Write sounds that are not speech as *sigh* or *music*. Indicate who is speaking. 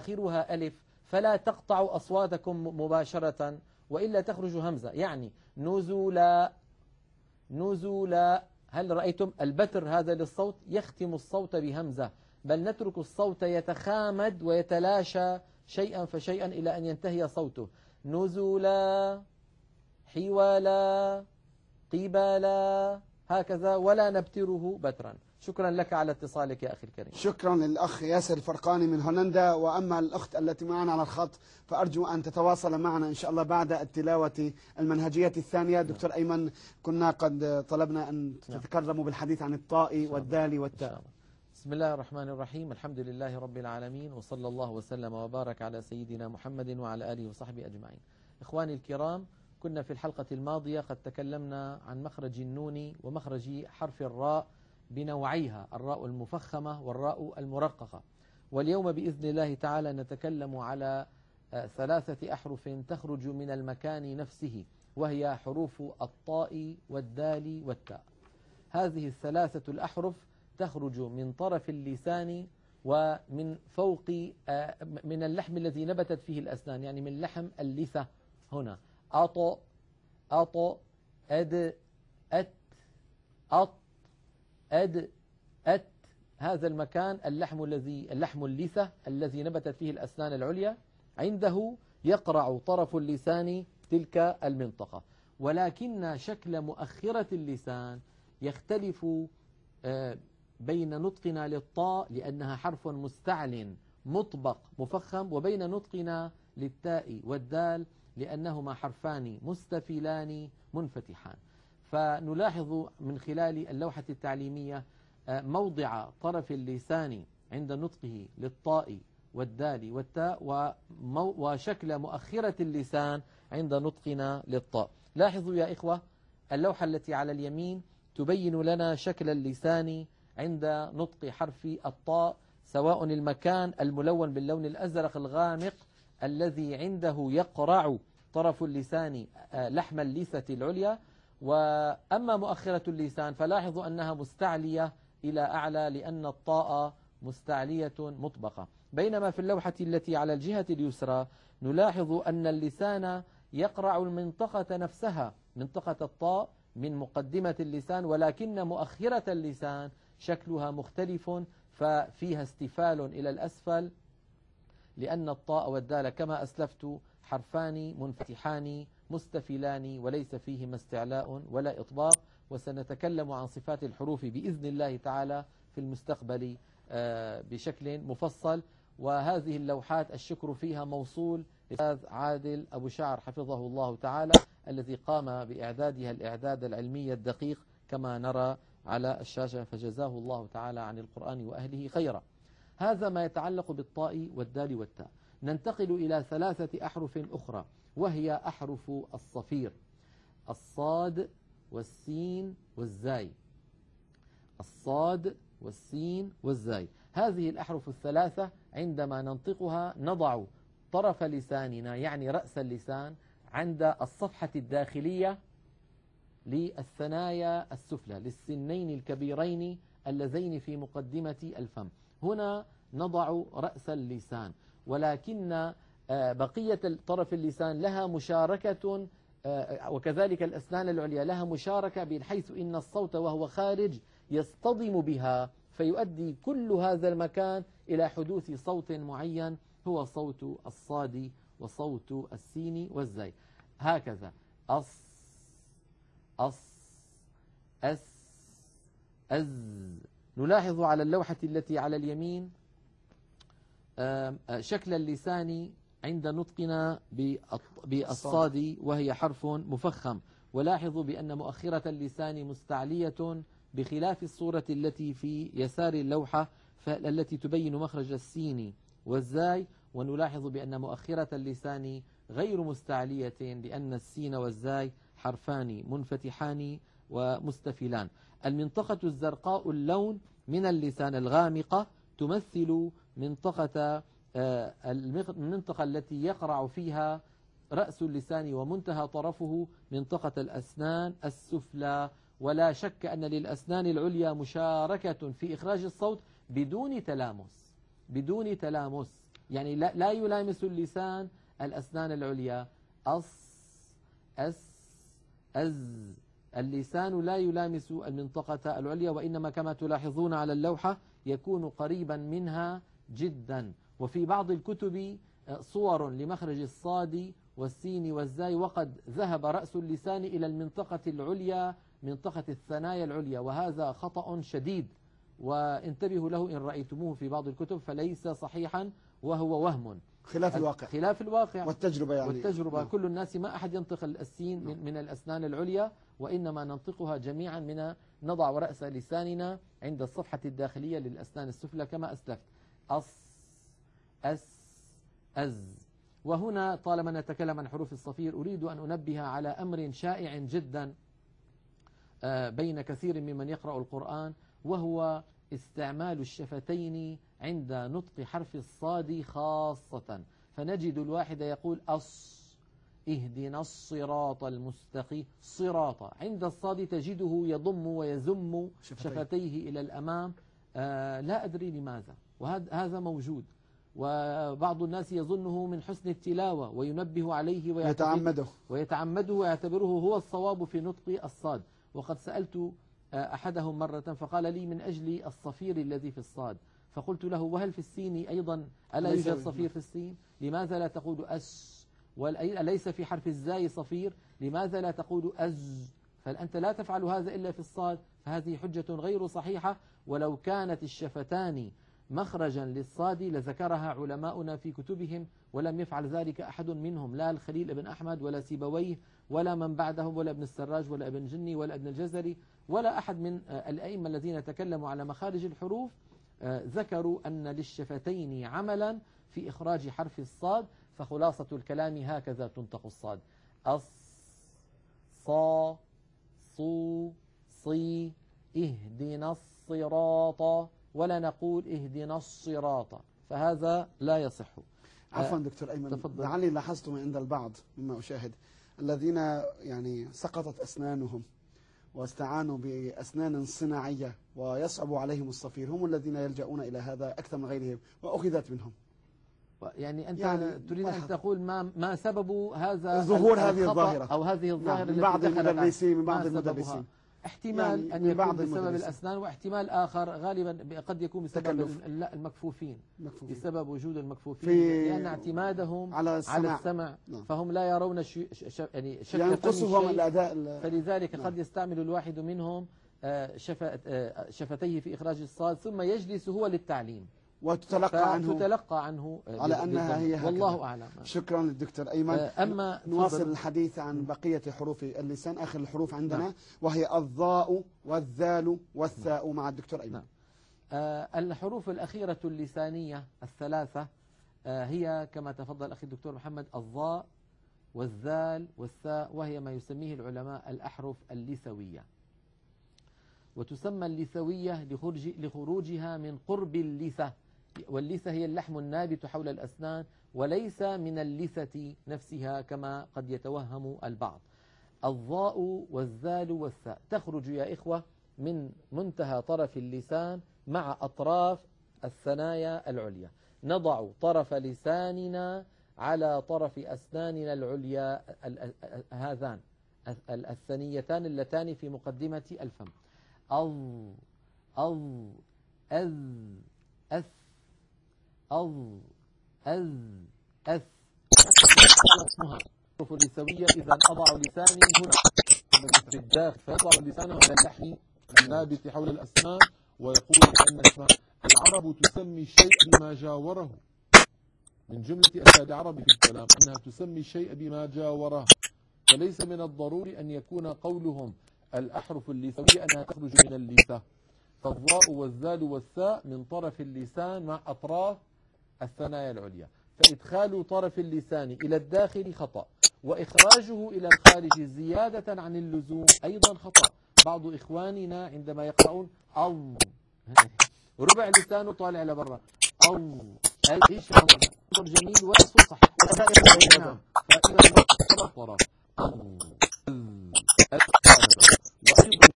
Speaker 1: آخرها ألف فلا تقطعوا أصواتكم مباشرة وإلا تخرج همزة. يعني نزولا نزولا. هل رأيتم البتر هذا للصوت؟ يختم الصوت بهمزة. بل نترك الصوت يتخامد ويتلاشى شيئا فشيئا إلى أن ينتهي صوته. نزولا حوالا قبالا هكذا ولا نبتره بترا. شكرا لك على اتصالك يا أخي الكريم.
Speaker 2: شكرا للأخ ياسر الفرقاني من هولندا وأما الأخت التي معنا على الخط فأرجو أن تتواصل معنا إن شاء الله بعد التلاوة المنهجية الثانية. دكتور أيمن كنا قد طلبنا أن تتكرموا بالحديث عن الطاء والدال والتاء.
Speaker 1: بسم الله الرحمن الرحيم. الحمد لله رب العالمين وصلى الله وسلم وبارك على سيدنا محمد وعلى آله وصحبه أجمعين. إخواني الكرام كنا في الحلقة الماضية قد تكلمنا عن مخرج النون ومخرج حرف الراء بنوعيها الراء المفخمة والراء المرققة. واليوم بإذن الله تعالى نتكلم على آه، ثلاثة أحرف تخرج من المكان نفسه وهي حروف الطاء والدال والتاء. هذه الثلاثة الأحرف تخرج من طرف اللسان ومن فوق آه، من اللحم الذي نبتت فيه الأسنان يعني من لحم اللثة هنا. أط أط أد أت أط أد أت هذا المكان اللحم الذي اللحم اللثة الذي نبتت فيه الأسنان العليا. عنده يقرع طرف اللسان تلك المنطقة. ولكن شكل مؤخرة اللسان يختلف آه، بين نطقنا للطاء لأنها حرف مستعل مطبق مفخم وبين نطقنا للتاء والدال لأنهما حرفان مستفلان منفتحان. فنلاحظ من خلال اللوحة التعليمية آه، موضع طرف اللسان عند نطقه للطاء والدال والتاء وشكل مؤخرة اللسان عند نطقنا للطاء. لاحظوا يا إخوة اللوحة التي على اليمين تبين لنا شكل اللسان عند نطق حرف الطاء سواء المكان الملون باللون الأزرق الغامق الذي عنده يقرع طرف اللسان آه، لحم اللثة العليا وأما مؤخرة اللسان فلاحظوا أنها مستعلية إلى أعلى لأن الطاء مستعلية مطبقة. بينما في اللوحة التي على الجهة اليسرى نلاحظ أن اللسان يقرع المنطقة نفسها منطقة الطاء من مقدمة اللسان ولكن مؤخرة اللسان شكلها مختلف ففيها استفال إلى الأسفل لأن الطاء والدال كما أسلفت حرفان منفتحان مستفلان وليس فيهما استعلاء ولا إطباق وسنتكلم عن صفات الحروف بإذن الله تعالى في المستقبل آه، بشكل مفصل. وهذه اللوحات الشكر فيها موصول الأستاذ عادل أبو شعر حفظه الله تعالى الذي قام بإعدادها الإعداد العلمي الدقيق كما نرى على الشاشة فجزاه الله تعالى عن القرآن وأهله خيرا. هذا ما يتعلق بالطاء والدال والتاء. ننتقل إلى ثلاثة أحرف أخرى وهي أحرف الصفير الصاد والسين والزاي. الصاد والسين والزاي. هذه الأحرف الثلاثة عندما ننطقها نضع طرف لساننا يعني رأس اللسان عند الصفحة الداخلية للثنايا السفلى للسنين الكبيرين اللذين في مقدمة الفم. هنا نضع رأس اللسان. ولكن آه، بقية طرف اللسان لها مشاركة آه، وكذلك الأسنان العليا لها مشاركة بحيث إن الصوت وهو خارج يصطدم بها فيؤدي كل هذا المكان إلى حدوث صوت معين هو صوت الصاد وصوت السين والزاي هكذا. أص أص أس أز نلاحظ على اللوحة التي على اليمين شكل اللسان عند نطقنا بالصاد وهي حرف مفخم. ولاحظوا بأن مؤخرة اللسان مستعلية بخلاف الصورة التي في يسار اللوحة التي تبين مخرج السين والزاي. ونلاحظ بأن مؤخرة اللسان غير مستعلية لأن السين والزاي حرفان منفتحان ومستفلان المنطقة الزرقاء اللون من اللسان الغامقة تمثل منطقة آه، المنطقة التي يقرع فيها رأس اللسان ومنتهى طرفه منطقة الأسنان السفلى. ولا شك أن للأسنان العليا مشاركة في إخراج الصوت بدون تلامس. بدون تلامس. يعني لا, لا يلامس اللسان الأسنان العليا. أص أس أز. اللسان لا يلامس المنطقة العليا وإنما كما تلاحظون على اللوحة يكون قريبا منها جدا. وفي بعض الكتب آه، صور لمخرج الصاد والسين والزاي وقد ذهب رأس اللسان إلى المنطقة العليا منطقة الثنايا العليا وهذا خطأ شديد. وانتبهوا له إن رأيتموه في بعض الكتب فليس صحيحا وهو وهم.
Speaker 2: خلاف الواقع.
Speaker 1: خلاف الواقع.
Speaker 2: والتجربة يعني.
Speaker 1: والتجربة.
Speaker 2: نعم.
Speaker 1: كل الناس ما أحد ينطق السين من, من الأسنان العليا وإنما ننطقها جميعا من نضع رأس لساننا عند الصفحة الداخلية للأسنان السفلى كما أسلفت. أص أس أز. وهنا طالما نتكلم عن حروف الصفير أريد أن أنبه على أمر شائع جدا آه، بين كثير ممن يقرأ القرآن وهو استعمال الشفتين عند نطق حرف الصاد خاصة. فنجد الواحد يقول أص. اهدنا الصراط المستقيم. صراط. عند الصاد تجده يضم ويزم
Speaker 2: شفتيه.
Speaker 1: شفتيه إلى الأمام. آه لا أدري لماذا. وهذا موجود. وبعض الناس يظنه من حسن التلاوة وينبه عليه ويعتقد
Speaker 2: يتعمده.
Speaker 1: ويتعمده ويعتبره هو الصواب في نطق الصاد. وقد سألت أحدهم مرة فقال لي من أجل الصفير الذي في الصاد. فقلت له وهل في السين أيضا؟ ألا يوجد
Speaker 2: في-
Speaker 1: صفير في السين؟ لماذا لا تقول أس؟ أليس في حرف الزاي صفير؟ لماذا لا تقول أز؟ فأنت لا تفعل هذا إلا في الصاد فهذه حجة غير صحيحة. ولو كانت الشفتان مخرجا للصاد لذكرها علماؤنا في كتبهم ولم يفعل ذلك أحد منهم لا الخليل بن أحمد ولا سيبويه ولا من بعدهم ولا ابن السراج ولا ابن جني ولا ابن الجزري ولا أحد من آه، الأئمة الذين تكلموا على مخارج الحروف آه، ذكروا أن للشفتين عملا في إخراج حرف الصاد فخلاصة الكلام هكذا تنطق الصاد. أص صا صو صي اهدنا الصراط ولا نقول اهدنا الصراط. فهذا لا يصح.
Speaker 2: عفوا دكتور أيمن.
Speaker 1: تفضل.
Speaker 2: لعلي لاحظت عند البعض مما أشاهد الذين يعني سقطت أسنانهم. واستعانوا بأسنان صناعية ويصعب عليهم الصفير هم الذين يلجؤون إلى هذا أكثر من غيرهم وأخذت منهم
Speaker 1: يعني أنت
Speaker 2: يعني
Speaker 1: تريد أن. تقول ما ما سبب هذا
Speaker 2: ظهور هذه الظاهرة.
Speaker 1: أو هذه الظاهرة
Speaker 2: نعم من بعض المدرسين من بعض؟ المدرسين
Speaker 1: احتمال
Speaker 2: يعني
Speaker 1: أن يكون بسبب. الأسنان واحتمال آخر غالبا قد يكون بسبب المكفوفين
Speaker 2: مكفوفين.
Speaker 1: بسبب وجود المكفوفين
Speaker 2: في-
Speaker 1: لأن اعتمادهم
Speaker 2: على
Speaker 1: على
Speaker 2: السماع
Speaker 1: السمع
Speaker 2: نعم.
Speaker 1: فهم لا يرون ش- ش- يعني شكل
Speaker 2: ينقصهم
Speaker 1: شيء
Speaker 2: الأداء ال-
Speaker 1: فلذلك
Speaker 2: نعم.
Speaker 1: قد يستعمل الواحد منهم آه، آه، شفتيه في إخراج الصاد ثم يجلس هو للتعليم
Speaker 2: وتتلقى عنه
Speaker 1: فتلقى عنه آه،
Speaker 2: على أنها. هي هكذا.
Speaker 1: والله أعلم
Speaker 2: شكرا للدكتور أيمن
Speaker 1: آه، أما
Speaker 2: نواصل
Speaker 1: تفضل.
Speaker 2: الحديث عن بقية حروف اللسان آخر الحروف عندنا
Speaker 1: نعم.
Speaker 2: وهي الضاء والذال والثاء مع الدكتور أيمن
Speaker 1: نعم. آه، الحروف الأخيرة اللسانية الثلاثة آه، هي كما تفضل أخي الدكتور محمد الضاء والذال والثاء وهي ما يسميه العلماء الأحرف اللثوية وتسمى اللثوية لخروج لخروجها من قرب اللثة واللثة هي اللحم النابت حول الأسنان وليس من اللثة نفسها كما قد يتوهم البعض. الضاء والذال والثاء. تخرج يا إخوة من منتهى طرف اللسان مع أطراف الثنايا العليا. نضع طرف لساننا على طرف أسناننا العليا ال- ال- ال- هذان ال- الثنيتان اللتان في مقدمة الفم. أض أض أذ أث أض أذ أث. اسمها الحروف اللثوية إذا أضع لساني هنا. في الداخل فيضع لسانه على اللحم
Speaker 3: النابت حول الأسنان ويقول أن اسم العرب تسمي الشيء بما جاوره. من جملة أساد العرب في الكلام أنها تسمي الشيء بما جاوره. فليس من الضروري أن يكون قولهم الأحرف اللثوية أنها تخرج من اللثة فالضاء والذال والثاء من طرف اللسان مع أطراف الثنايا العليا. فإدخال طرف اللسان إلى الداخل خطأ وإخراجه إلى الخارج زيادة عن اللزوم أيضا خطأ. بعض إخواننا عندما يقرؤون أو *laughs* ربع لسانه طالع لبرا أو إيش هذا جميل والصوت صحيح. نعم. فإذا الطرف أو